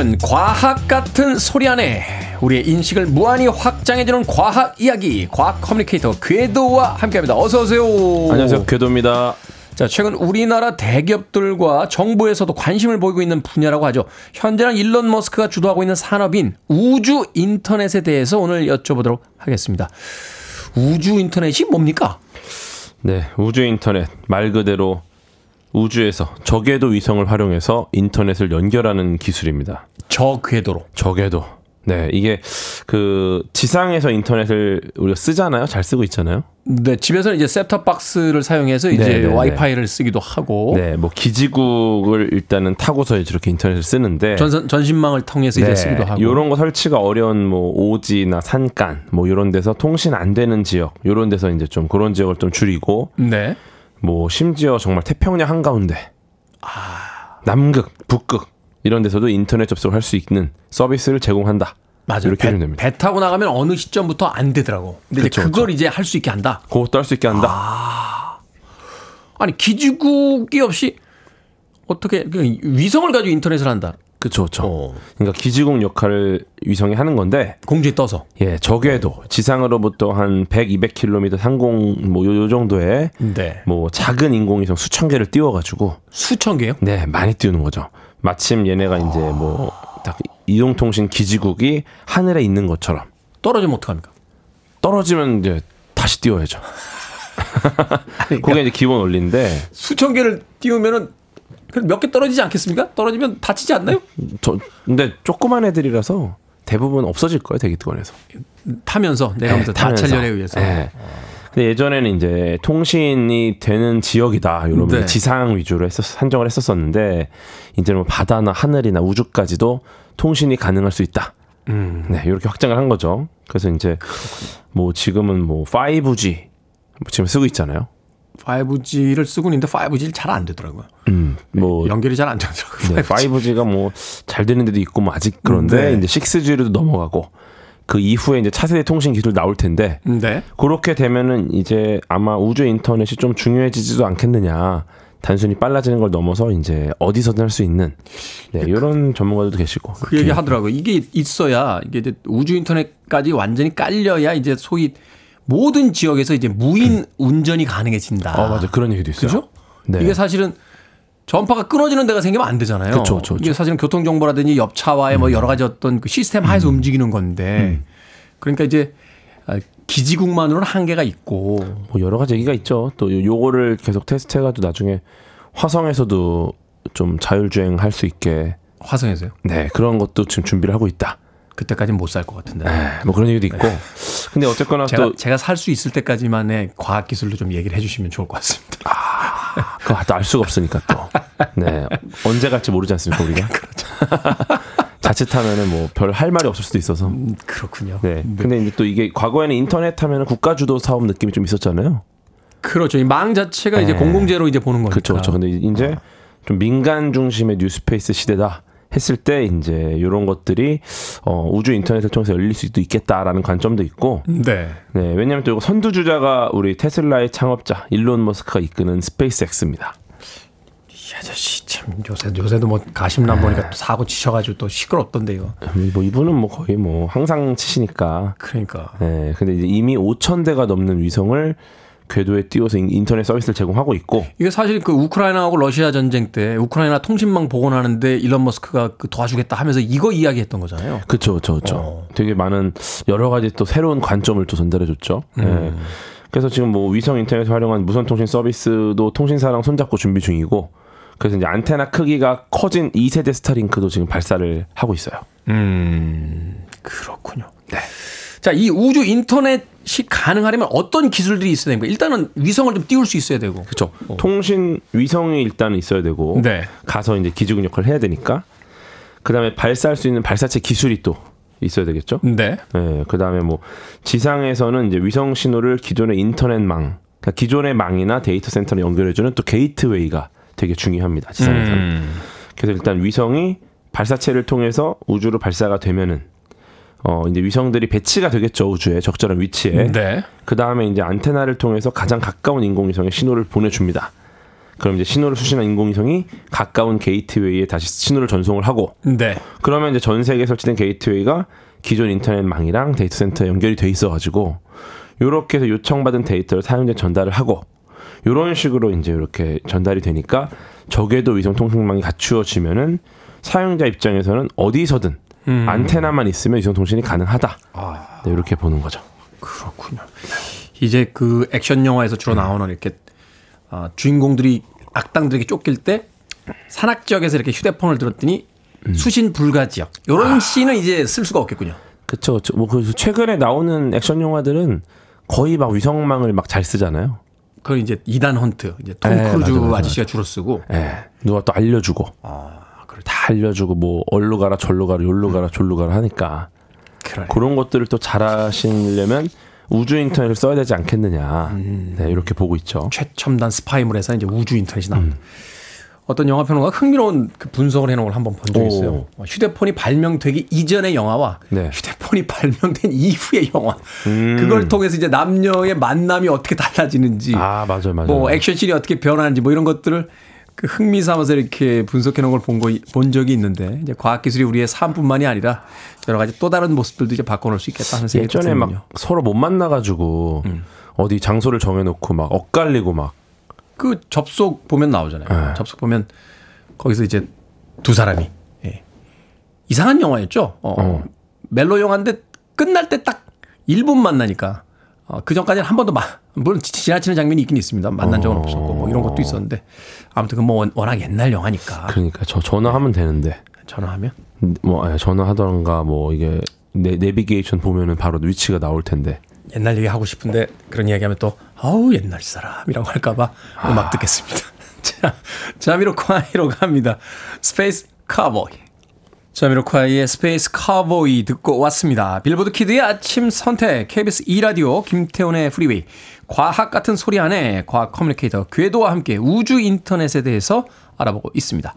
월요일은 과학 같은 소리 하네 우리의 인식을 무한히 확장해주는 과학 이야기, 과학 communicator 궤도와 함께합니다. 어서 오세요. 안녕하세요. 궤도입니다. 자, 최근 우리나라 대기업들과 정부에서도 관심을 보이고 있는 분야라고 하죠. 현재는 일론 머스크가 주도하고 있는 산업인 우주 인터넷에 대해서 오늘 여쭤보도록 하겠습니다. 우주 인터넷이 뭡니까? 네, 우주 인터넷 말 그대로 우주에서 저궤도 위성을 활용해서 인터넷을 연결하는 기술입니다. 저 궤도로. 저궤도. 네, 이게 그 지상에서 인터넷을 우리가 쓰잖아요. 잘 쓰고 있잖아요. 네, 집에서는 이제 셋톱 박스를 사용해서 이제 네, 네, 네. 와이파이를 쓰기도 하고 네, 뭐 기지국을 일단은 타고서 이제 이렇게 인터넷을 쓰는데 전선, 전신망을 통해서 이제 쓰기도 하고 이런 네. 거 설치가 어려운 뭐 오지나 산간 뭐 이런 데서 통신 안 되는 지역 이런 데서 이제 좀 그런 지역을 좀 줄이고 네. 뭐 심지어 정말 태평양 한가운데 아. 남극, 북극 이런 데서도 인터넷 접속을 할수 있는 서비스를 제공한다. 맞아요. 이렇게 배, 됩니다. 배 타고 나가면 어느 시점부터 안 되더라고. 근데 그쵸, 이제 그걸 이제 할 수 있게 한다. 그것도 할 수 있게 한다. 아. 아니 기지국이 없이 어떻게 그 위성을 가지고 인터넷을 한다. 그렇죠, 그렇죠. 어. 그러니까 기지국 역할을 위성이 하는 건데, 공중에 떠서. 예, 적외도 지상으로부터 한 100, 200km 상공 뭐요 정도의 네. 뭐 작은 인공위성 수천 개를 띄워가지고 수천 개요? 네 많이 띄우는 거죠. 마침 얘네가 이제 뭐 딱 이동통신 기지국이 하늘에 있는 것처럼 떨어지면 어떡합니까? 떨어지면 이제 다시 띄워야죠. 그러니까 그게 이제 기본 원리인데 수천 개를 띄우면은 몇 개 떨어지지 않겠습니까? 떨어지면 다치지 않나요? 저 근데 조그만 애들이라서 대부분 없어질 거예요 대기권에서. 타면서 내려가면서 네. 다찰열에 의해서. 네. 근데 예전에는 이제 통신이 되는 지역이다 이러면 네. 지상 위주로 했었 한정을 했었었는데 이제는 뭐 바다나 하늘이나 우주까지도 통신이 가능할 수 있다. 음. 네 이렇게 확장을 한 거죠. 그래서 이제 뭐 지금은 뭐 5G 뭐 지금 쓰고 있잖아요. 5G를 쓰고 있는데 5G를 잘안 되더라고요. 음, 뭐 연결이 잘 안 되더라고요. 네, 5G가 뭐 잘 되는 데도 있고 뭐 아직 그런데 네. 이제 6G로도 넘어가고 그 이후에 이제 차세대 통신 기술 나올 텐데 네. 그렇게 되면은 이제 아마 우주 인터넷이 좀 중요해지지도 않겠느냐. 단순히 빨라지는 걸 넘어서 이제 어디서든 할 수 있는 네, 이런 전문가들도 계시고 그 얘기 하더라고요. 이게 있어야 이게 이제 우주 인터넷까지 완전히 깔려야 이제 소위 모든 지역에서 이제 무인 운전이 가능해진다. 어 맞아 그런 얘기도 있어요. 그죠? 네. 이게 사실은 전파가 끊어지는 데가 생기면 안 되잖아요. 그쵸, 그쵸, 그쵸. 이게 사실은 교통 정보라든지 옆차와의 뭐 여러 가지 어떤 그 시스템 하에서 움직이는 건데 그러니까 이제 아, 기지국만으로는 한계가 있고 뭐 여러 가지 얘기가 있죠. 또 요- 요거를 계속 테스트해 가지고 나중에 화성에서도 좀 자율주행 할 수 있게 화성에서요. 네 그런 것도 지금 준비를 하고 있다. 그때까지는 못 살 것 같은데. 네, 뭐 그런 얘기도 있고. 근데 어쨌거나 제가 또 제가 살 수 있을 때까지만의 과학 기술로 좀 얘기를 해주시면 좋을 것 같습니다. 그거 또알 수가 없으니까 또. 네. 언제 갈지 모르지 않습니까, 우리가? 그렇죠. 자칫하면은 뭐 별 할 말이 없을 수도 있어서. 음, 그렇군요. 네. 근데 이제 또 이게 과거에는 인터넷 하면은 국가 주도 사업 느낌이 좀 있었잖아요. 그렇죠. 이 망 자체가 이제 네. 공공재로 이제 보는 거니까. 그렇죠. 그렇죠. 근데 이제 좀 민간 중심의 New Space 시대다. 했을 때 이제 이런 것들이 어, 우주 인터넷을 통해서 열릴 수도 있겠다라는 관점도 있고 네. 네, 왜냐하면 또 이거 선두주자가 우리 테슬라의 창업자 일론 머스크가 이끄는 스페이스X입니다. 이 아저씨 참 요새 요새도 뭐 가십난 보니까 또 사고 치셔가지고 또 시끄럽던데요. 뭐 이분은 뭐 거의 뭐 항상 치시니까. 그러니까. 네, 근데 이제 이미 5천 대가 넘는 위성을 궤도에 띄워서 인- 인터넷 서비스를 제공하고 있고 이게 사실 그 우크라이나하고 러시아 전쟁 때 우크라이나 통신망 복원하는데 일론 머스크가 그 도와주겠다 하면서 이거 이야기했던 거잖아요. 그렇죠, 그렇죠. 어. 되게 많은 여러 가지 또 새로운 관점을 또 전달해줬죠. 네. 그래서 지금 뭐 위성 인터넷 활용한 무선 통신 서비스도 통신사랑 손잡고 준비 중이고, 그래서 이제 안테나 크기가 커진 2세대 스타링크도 지금 발사를 하고 있어요. 음, 그렇군요. 네. 자, 이 우주 인터넷이 가능하려면 어떤 기술들이 있어야 됩니까? 일단은 위성을 좀 띄울 수 있어야 되고. 그렇죠. 통신 위성이 일단 있어야 되고, 네. 가서 이제 기지국 역할을 해야 되니까, 그 다음에 발사할 수 있는 발사체 기술이 또 있어야 되겠죠. 네. 네, 그 다음에 뭐 지상에서는 이제 위성 신호를 기존의 인터넷망, 그러니까 기존의 망이나 데이터 센터로 연결해주는 또 게이트웨이가 되게 중요합니다. 지상에서는. 음. 그래서 일단 위성이 발사체를 통해서 우주로 발사가 되면은 어 이제 위성들이 배치가 되겠죠 우주에 적절한 위치에. 네. 그 다음에 이제 안테나를 통해서 가장 가까운 인공위성에 신호를 보내줍니다. 그럼 이제 신호를 수신한 인공위성이 가까운 게이트웨이에 다시 신호를 전송을 하고 네. 그러면 이제 전 세계에 설치된 게이트웨이가 기존 인터넷망이랑 데이터 센터에 연결이 돼 있어가지고 요렇게 해서 요청받은 데이터를 사용자에 전달을 하고 요런 식으로 이제 이렇게 전달이 되니까 적에도 위성 통신망이 갖추어지면은 사용자 입장에서는 어디서든 안테나만 있으면 위성 통신이 가능하다. 네, 이렇게 보는 거죠. 그렇군요. 이제 그 액션 영화에서 주로 나오는 이렇게 아, 주인공들이 악당들에게 쫓길 때 산악 지역에서 이렇게 휴대폰을 들었더니 수신 불가 지역. 이런 씬은 이제 쓸 수가 없겠군요. 그쵸. 그쵸. 뭐, 그, 최근에 나오는 액션 영화들은 거의 막 위성망을 막 잘 쓰잖아요. 그걸 이제 이단 헌트, 이제 톰 네, 크루즈 아저씨가 주로 쓰고. 예. 누가 또 알려주고. 다 알려주고, 뭐, 얼로 가라, 절로 가라, 요로 가라, 졸로 가라 하니까. 그래. 그런 것들을 또 잘하시려면 우주 인터넷을 써야 되지 않겠느냐. 네, 이렇게 보고 있죠. 최첨단 스파이물에서 이제 우주 인터넷이 나옵니다. 음. 어떤 영화 평론가 흥미로운 그 분석을 해놓은 걸 한번 본 적이 있어요. 오. 어, 휴대폰이 발명되기 이전의 영화와 네. 휴대폰이 발명된 이후의 영화. 음. 그걸 통해서 이제 남녀의 만남이 어떻게 달라지는지, 아, 맞아요, 맞아요. 뭐 액션씬이 어떻게 변하는지 뭐 이런 것들을 그 흥미 삼아서 이렇게 분석해 놓은 걸본거본 적이 있는데 이제 과학 기술이 우리의 삶뿐만이 아니라 여러 가지 또 다른 모습들도 이제 바꿔 놓을 수 있겠다 하는 생각이 예전에 드는군요. 막 서로 못 만나 가지고 어디 장소를 정해 놓고 막 엇갈리고 막 그 접속 보면 나오잖아요. 네. 접속 보면 거기서 이제 두 사람이 예. 이상한 영화였죠. 어, 어. 멜로 영화인데 끝날 때 딱 1분 만나니까 어, 그 전까지는 한 번도 마, 물론 지- 지나치는 장면이 있긴 있습니다. 만난 적은 어. 없었고 뭐 이런 것도 있었는데 아무튼 그뭐 원- 워낙 옛날 영화니까 그러니까 저 전화하면 되는데 전화하면 뭐 예, 전화하던가 뭐 이게 내, 내비게이션 보면은 바로 위치가 나올 텐데 옛날 얘기 하고 싶은데 그런 이야기하면 또 아우 옛날 사람이라고 할까봐 음악 듣겠습니다. 자, 자미로콰이로 갑니다. Space Cowboy. 자미로콰이의 Space Cowboy 듣고 왔습니다. 빌보드 키드의 아침 선택 KBS 2 라디오 김태훈의 프리웨이 과학 같은 소리 하네 과학 communicator 궤도와 함께 우주 인터넷에 대해서 알아보고 있습니다.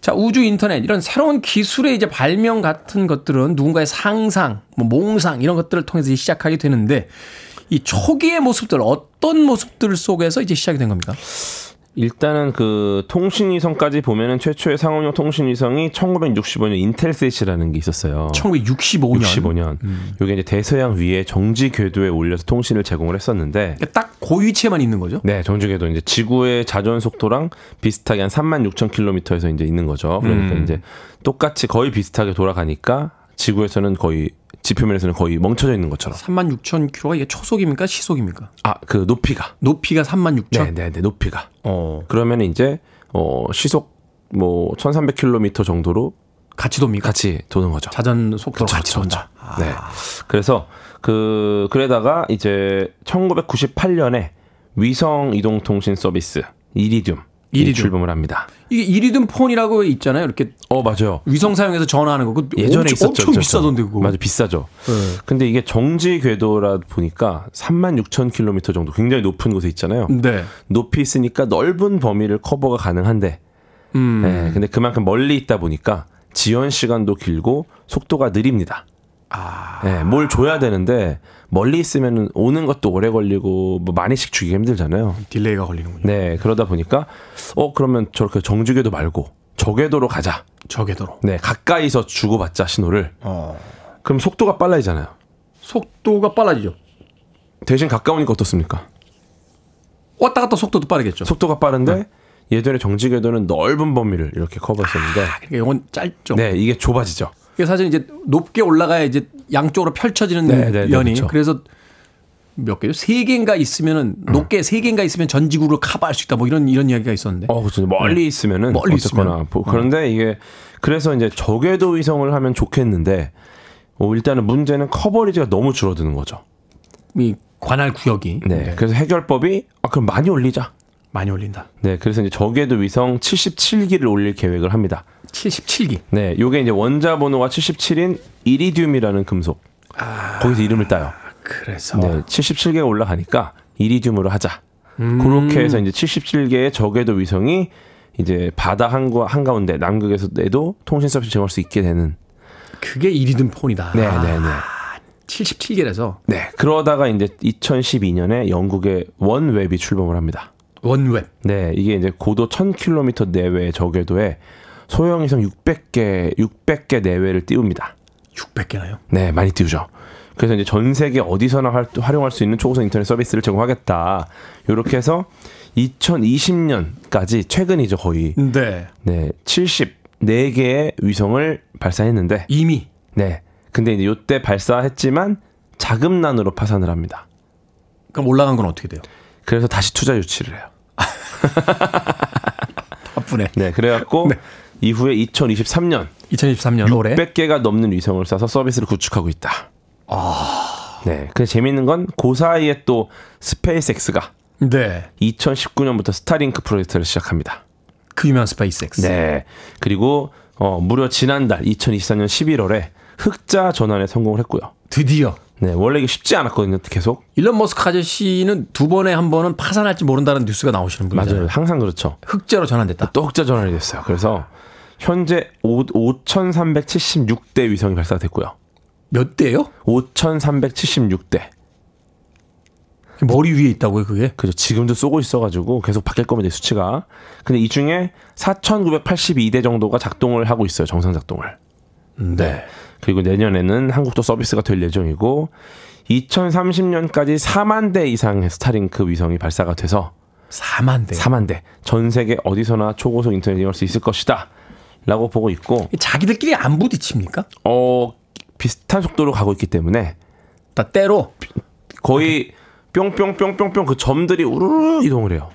자, 우주 인터넷 이런 새로운 기술의 이제 발명 같은 것들은 누군가의 상상, 뭐 몽상 이런 것들을 통해서 시작하게 되는데 이 초기의 모습들 어떤 모습들 속에서 이제 시작이 된 겁니까? 일단은 그 통신위성까지 보면은 최초의 상업용 통신위성이 1965년 인텔셋이라는 게 있었어요. 1965년. 65년. 이게 이제 대서양 위에 정지 궤도에 올려서 통신을 제공을 했었는데 딱그 위치에만 있는 거죠? 네, 정지 궤도 이제 지구의 자전 속도랑 비슷하게 한 3만 6천 킬로미터에서 이제 있는 거죠. 그러니까 음. 이제 똑같이 거의 비슷하게 돌아가니까 지구에서는 거의 지표면에서는 거의 멈춰져 있는 것처럼. 3만 6천 킬로가 이게 초속입니까? 시속입니까? 아, 그 높이가. 높이가 3만 6천? 네, 네, 네, 높이가. 어. 그러면 이제 어 시속 뭐 1,300km 정도로 같이 돕니까? 같이 도는 거죠. 자전 속도로 그쵸, 같이 그쵸, 돈다. 그쵸. 네. 그래서 그 그러다가 이제 1998년에 위성 이동 통신 서비스 이리듐 이 이리듐. 출범을 합니다. 이게 이리든 폰이라고 있잖아요. 이렇게 어 맞아요. 위성 사용해서 전화하는 거. 그 예전에 엄청, 있었죠. 엄청 있었죠. 비싸던데 그거. 맞아 비싸죠. 네. 근데 이게 정지 궤도라 보니까 3만 6천 킬로미터 정도 굉장히 높은 곳에 있잖아요. 네. 높이 있으니까 넓은 범위를 커버가 가능한데 음. 네, 근데 그만큼 멀리 있다 보니까 지연 시간도 길고 속도가 느립니다. 네, 뭘 줘야 되는데 멀리 있으면 오는 것도 오래 걸리고 뭐 많이씩 주기 힘들잖아요. delay가 걸리는군요. 네, 그러다 보니까 어 그러면 저렇게 정지궤도 말고 저궤도로 가자. 저궤도로. 네, 가까이서 주고받자 신호를. 어. 그럼 속도가 빨라지잖아요. 속도가 빨라지죠. 대신 가까우니까 어떻습니까? 왔다 갔다 속도도 빠르겠죠. 속도가 빠른데 예전에 정지궤도는 넓은 범위를 이렇게 커버했었는데 그러니까 이건 짧죠. 네, 이게 좁아지죠. 이게 사실 이제 높게 올라가야 이제 양쪽으로 펼쳐지는 네, 네, 네, 면이 그렇죠. 그래서 몇 개죠? 세 개인가 있으면은 음. 높게 세 개인가 있으면 전 지구를 커버할 수 있다. 뭐 이런 이런 이야기가 있었는데. 어, 그렇죠. 멀리 있으면은 멀리 있으면. 보- 그런데 이게 그래서 이제 저궤도 위성을 하면 좋겠는데 어, 일단은 문제는 커버리지가 너무 줄어드는 거죠. 이 관할 구역이 네. 그래서 해결법이 아 그럼 많이 올리자. 많이 올린다. 네. 그래서 이제 저궤도 위성 77기를 올릴 계획을 합니다. 77기. 네. 요게 이제 원자 번호가 77인 이리듐이라는 금속. 거기서 이름을 따요. 그래서 네. 77개가 올라가니까 이리듐으로 하자. 음. 그렇게 해서 이제 77개의 저궤도 위성이 이제 바다 한가, 한가운데 남극에서도 통신 서비스 제공할 수 있게 되는. 그게 이리든 폰이다. 네, 네, 네. 77개라서 네. 그러다가 이제 2012년에 영국의 원웹이 출범을 합니다. 원웹. 네. 이게 이제 고도 1000km 내외의 저궤도에 소형 위성 600개, 600개 내외를 띄웁니다. 600개나요? 네, 많이 띄우죠. 그래서 이제 전 세계 어디서나 활, 활용할 수 있는 초고속 인터넷 서비스를 제공하겠다. 이렇게 해서 2020년까지 최근이죠, 거의. 네. 네, 74개의 위성을 발사했는데 이미 네. 근데 이제 요때 발사했지만 자금난으로 파산을 합니다. 그럼 올라간 건 어떻게 돼요? 그래서 다시 투자 유치를 해요. 바쁘네. 네, 그래갖고 이후에 2023년 2023년 올해 600개가 넘는 위성을 쏴서 서비스를 구축하고 있다. 아. 네, 그 재미있는 건 그 사이에 또 스페이스X가 네. 2019년부터 스타링크 프로젝트를 시작합니다. 그 유명한 스페이스X. 네. 그리고 어, 무려 지난달 2024년 11월에 흑자 전환에 성공을 했고요. 드디어 네, 원래 이게 쉽지 않았거든요. 계속. 일론 머스크 아저씨는 두 번에 한 번은 파산할지 모른다는 뉴스가 나오시는 분이잖아요. 맞아요. 항상 그렇죠. 흑자로 전환됐다. 또 흑자 전환이 됐어요. 그래서 현재 5,376대 위성이 발사됐고요. 몇 대요? 5,376대. 머리 위에 있다고요, 그게? 그죠. 지금도 쏘고 있어가지고 계속 바뀔 겁니다, 이 수치가. 근데 이 중에 4,982대 정도가 작동을 하고 있어요, 정상 작동을. 네. 그리고 내년에는 한국도 서비스가 될 예정이고, 2030년까지 4만 대 이상의 스타링크 위성이 발사가 돼서 4만 대. 4만 대. 전 세계 어디서나 초고속 인터넷 이용할 수 있을 것이다. 라고 보고 있고, 자기들끼리 안 부딪힙니까? 어, 비슷한 속도로 가고 있기 때문에 다 때로 거의 뿅뿅뿅뿅뿅 그 점들이 우르르 이동을 해요.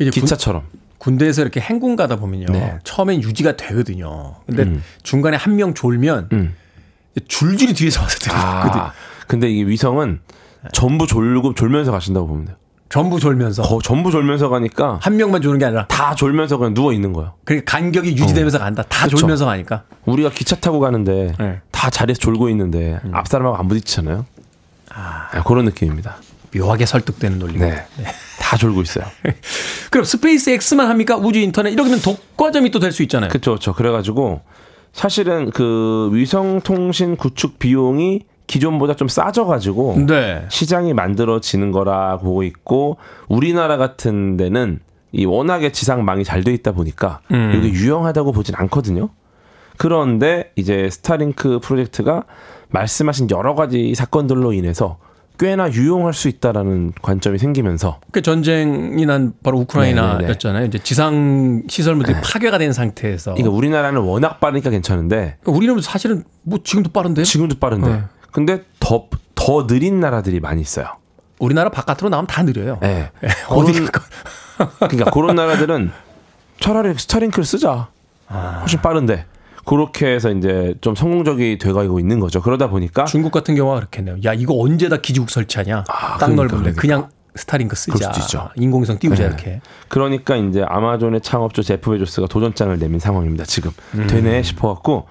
이제 군- 기차처럼. 군 대에서 이렇게 행군 가다 보면요. 네. 처음엔 유지가 되거든요. 근데 음. 중간에 한 명 졸면 음. 줄줄이 뒤에서 와서 들어거든. 아, 근데 이게 위성은 전부 졸고 졸면서 가신다고 보면 돼요. 전부 졸면서 거, 전부 졸면서 가니까 한 명만 조는 게 아니라 다 졸면서 그냥 누워 있는 거예요. 그러니까 간격이 유지되면서 간다. 다 그쵸. 졸면서 가니까. 우리가 기차 타고 가는데 네. 다 자리에서 졸고 있는데 앞 사람하고 안 부딪히잖아요. 아, 그런 느낌입니다. 묘하게 설득되는 논리. 네. 다 졸고 있어요. 그럼 스페이스 X만 합니까? 우주 인터넷 이러면 독과점이 또 될 수 있잖아요. 그렇죠, 그렇죠. 그래가지고 사실은 그 위성 통신 구축 비용이 기존보다 좀 싸져가지고 네. 시장이 만들어지는 거라 보고 있고 우리나라 같은 데는 이 워낙에 지상망이 잘 돼 있다 보니까 음. 이게 유용하다고 보진 않거든요. 그런데 이제 스타링크 프로젝트가 말씀하신 여러 가지 사건들로 인해서 꽤나 유용할 수 있다라는 관점이 생기면서 그 전쟁이 난 바로 우크라이나였잖아요. 이제 지상 시설물들이 파괴가 된 상태에서. 그러니까 우리나라는 워낙 빠르니까 괜찮은데 우리는 사실은 뭐 지금도 빠른데. 지금도 빠른데 네. 근데 더 더 느린 나라들이 많이 있어요. 우리나라 바깥으로 나오면 다 느려요. 예. 어디 그런-? 그러니까 그런 나라들은 차라리 스타링크를 쓰자. 훨씬 빠른데. 그렇게 해서 이제 좀 성공적이 돼가고 있는 거죠. 그러다 보니까 중국 같은 경우가 그렇겠네요. 야 이거 언제 다 기지국 설치하냐? 아, 땅 그러니까, 넓은데 그러니까. 스타링크 쓰자. 인공위성 띄우자 네. 이렇게. 그러니까 이제 아마존의 창업주 제프 베조스가 도전장을 내민 상황입니다. 지금 음. 되네 싶어갖고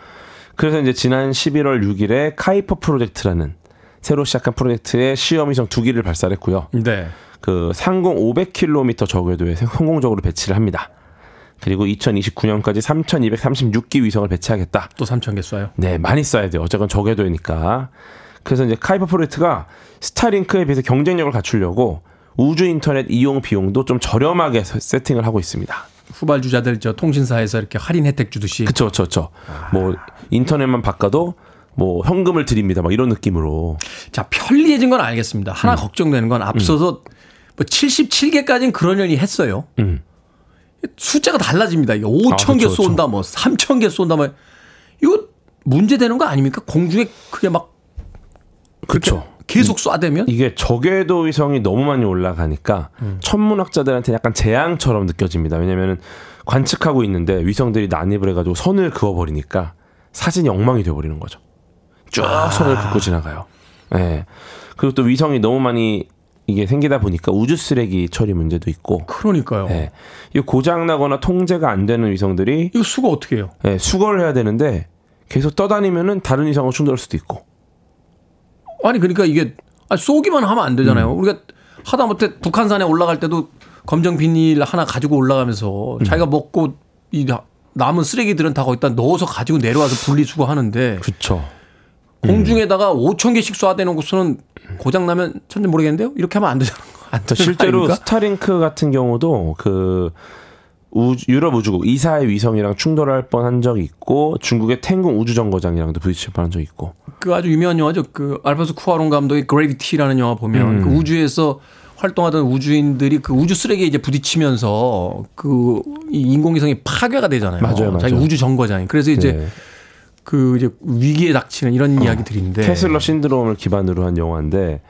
그래서 이제 지난 11월 6일에 카이퍼 프로젝트라는 새로 시작한 프로젝트의 시험위성 두 기를 발사했고요. 네. 그 상공 500km 저궤도에 성공적으로 배치를 합니다. 그리고 2029년까지 3,236기 위성을 배치하겠다. 또 3천 개 쏴요. 네, 많이 써야 돼요. 어쨌건 저궤도니까. 그래서 이제 카이퍼 프로젝트가 스타링크에 비해서 경쟁력을 갖추려고 우주 인터넷 이용 비용도 좀 저렴하게 서- 세팅을 하고 있습니다. 후발주자들 저 통신사에서 이렇게 할인 혜택 주듯이. 그쵸, 그쵸, 그쵸. 뭐 인터넷만 바꿔도 뭐 현금을 드립니다. 막 이런 느낌으로. 자, 편리해진 건 알겠습니다. 음. 하나 걱정되는 건 앞서서 뭐 77개까지는 그런 연이 했어요. 음. 숫자가 달라집니다. 이게 5천 아, 개. 쏜다, 뭐 3천 개 쏜다, 뭐 이거 문제 되는 거 아닙니까? 공중에 그게 막 그쵸. 계속 쏴대면 이게 저궤도 위성이 너무 많이 올라가니까 음. 천문학자들한테 약간 재앙처럼 느껴집니다. 왜냐면은 관측하고 있는데 위성들이 난입을 해가지고 선을 그어버리니까 사진이 엉망이 돼버리는 거죠. 쭉 아. 선을 긋고 지나가요. 예. 그리고 또 위성이 너무 많이 이게 생기다 보니까 우주 쓰레기 처리 문제도 있고. 그러니까요. 예. 이 고장 나거나 통제가 안 되는 위성들이 이거 수거 어떻게 해요? 예, 수거를 해야 되는데 계속 떠다니면은 다른 위성과 충돌할 수도 있고. 아니 그러니까 이게 아니, 쏘기만 하면 안 되잖아요. 음. 우리가 하다못해 북한산에 올라갈 때도 검정 비닐 하나 가지고 올라가면서 음. 자기가 먹고 이 나- 남은 쓰레기들은 다 거기다 넣어서 가지고 내려와서 분리수거하는데 그렇죠. 공중에다가 5천 개씩 곳은 고장 나면 천지 모르겠는데요. 이렇게 하면 안 되잖아요. 안거 실제로 아닙니까? 스타링크 같은 경우도 그 우주, 유럽 우주국 이사의 위성이랑 충돌할 뻔한 적이 있고 중국의 탱궁 우주 정거장이랑도 부딪힐 뻔한 적이 있고 그 아주 유명한 영화죠. 그 알파스 쿠아론 감독의 그래비티라는 영화 보면 음. 그 우주에서 활동하던 우주인들이 그 우주 쓰레기에 이제 부딪히면서 그이 인공위성이 파괴가 되잖아요. 맞아요, 자기 맞아요. 우주 정거장이. 그래서 이제 네. 그 이제 위기에 닥치는 이런 이야기들인데 테슬러 신드롬을 기반으로 한 영화인데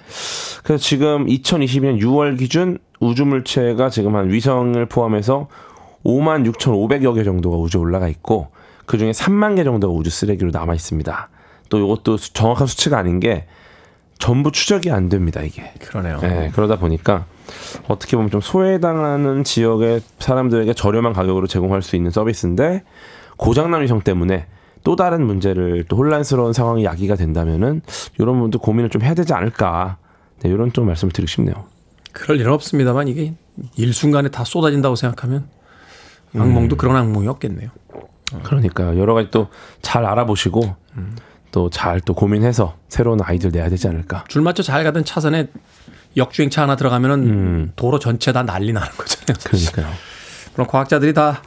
그래서 지금 2022년 6월 기준 우주 물체가 지금 한 위성을 포함해서 5만 6,500여 개 정도가 우주에 올라가 있고 그 중에 3만 개 정도가 우주 쓰레기로 남아 있습니다. 또 이것도 수- 정확한 수치가 아닌 게 전부 추적이 안 됩니다 이게. 그러네요. 네, 그러다 보니까 어떻게 보면 좀 소외당하는 지역의 사람들에게 저렴한 가격으로 제공할 수 있는 서비스인데 고장난 위성 때문에 또 다른 문제를 또 혼란스러운 상황이 야기가 된다면은 이런 분들 고민을 좀 해야 되지 않을까. 네, 이런 좀 말씀을 드리고 싶네요. 그럴 일은 없습니다만 이게 일순간에 다 쏟아진다고 생각하면 음. 악몽도 그런 악몽이 없겠네요. 그러니까 여러 가지 또 잘 알아보시고 또 잘또 고민해서 새로운 아이디어를 내야 되지 않을까. 줄 맞춰 잘 가던 차선에 역주행차 하나 들어가면은 도로 전체 다 난리 나는 거잖아요. 음. 그러니까요. 물론 과학자들이 다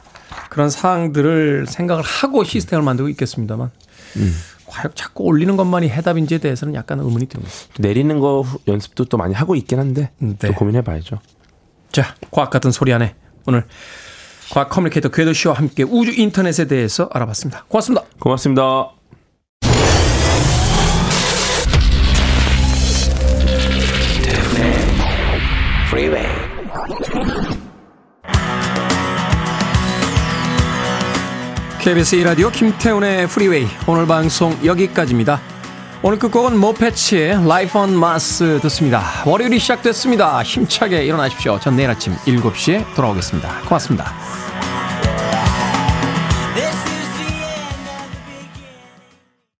그런 사항들을 생각을 하고 시스템을 만들고 있겠습니다만 과연 자꾸 올리는 것만이 해답인지에 대해서는 약간 의문이 듭니다. 내리는 거 후- 연습도 또 많이 하고 있긴 한데 네. 또 고민해봐야죠. 자, 과학 같은 소리 안에 오늘 과학 커뮤니케이터 궤도 씨와 함께 우주 인터넷에 대해서 알아봤습니다. 고맙습니다. 고맙습니다. KBS 2라디오 김태훈의 프리웨이 오늘 방송 여기까지입니다. 오늘 끝곡은 모패치의 Life on Mars 듣습니다. 월요일이 시작됐습니다. 힘차게 일어나십시오. 전 내일 아침 7시에 돌아오겠습니다. 고맙습니다.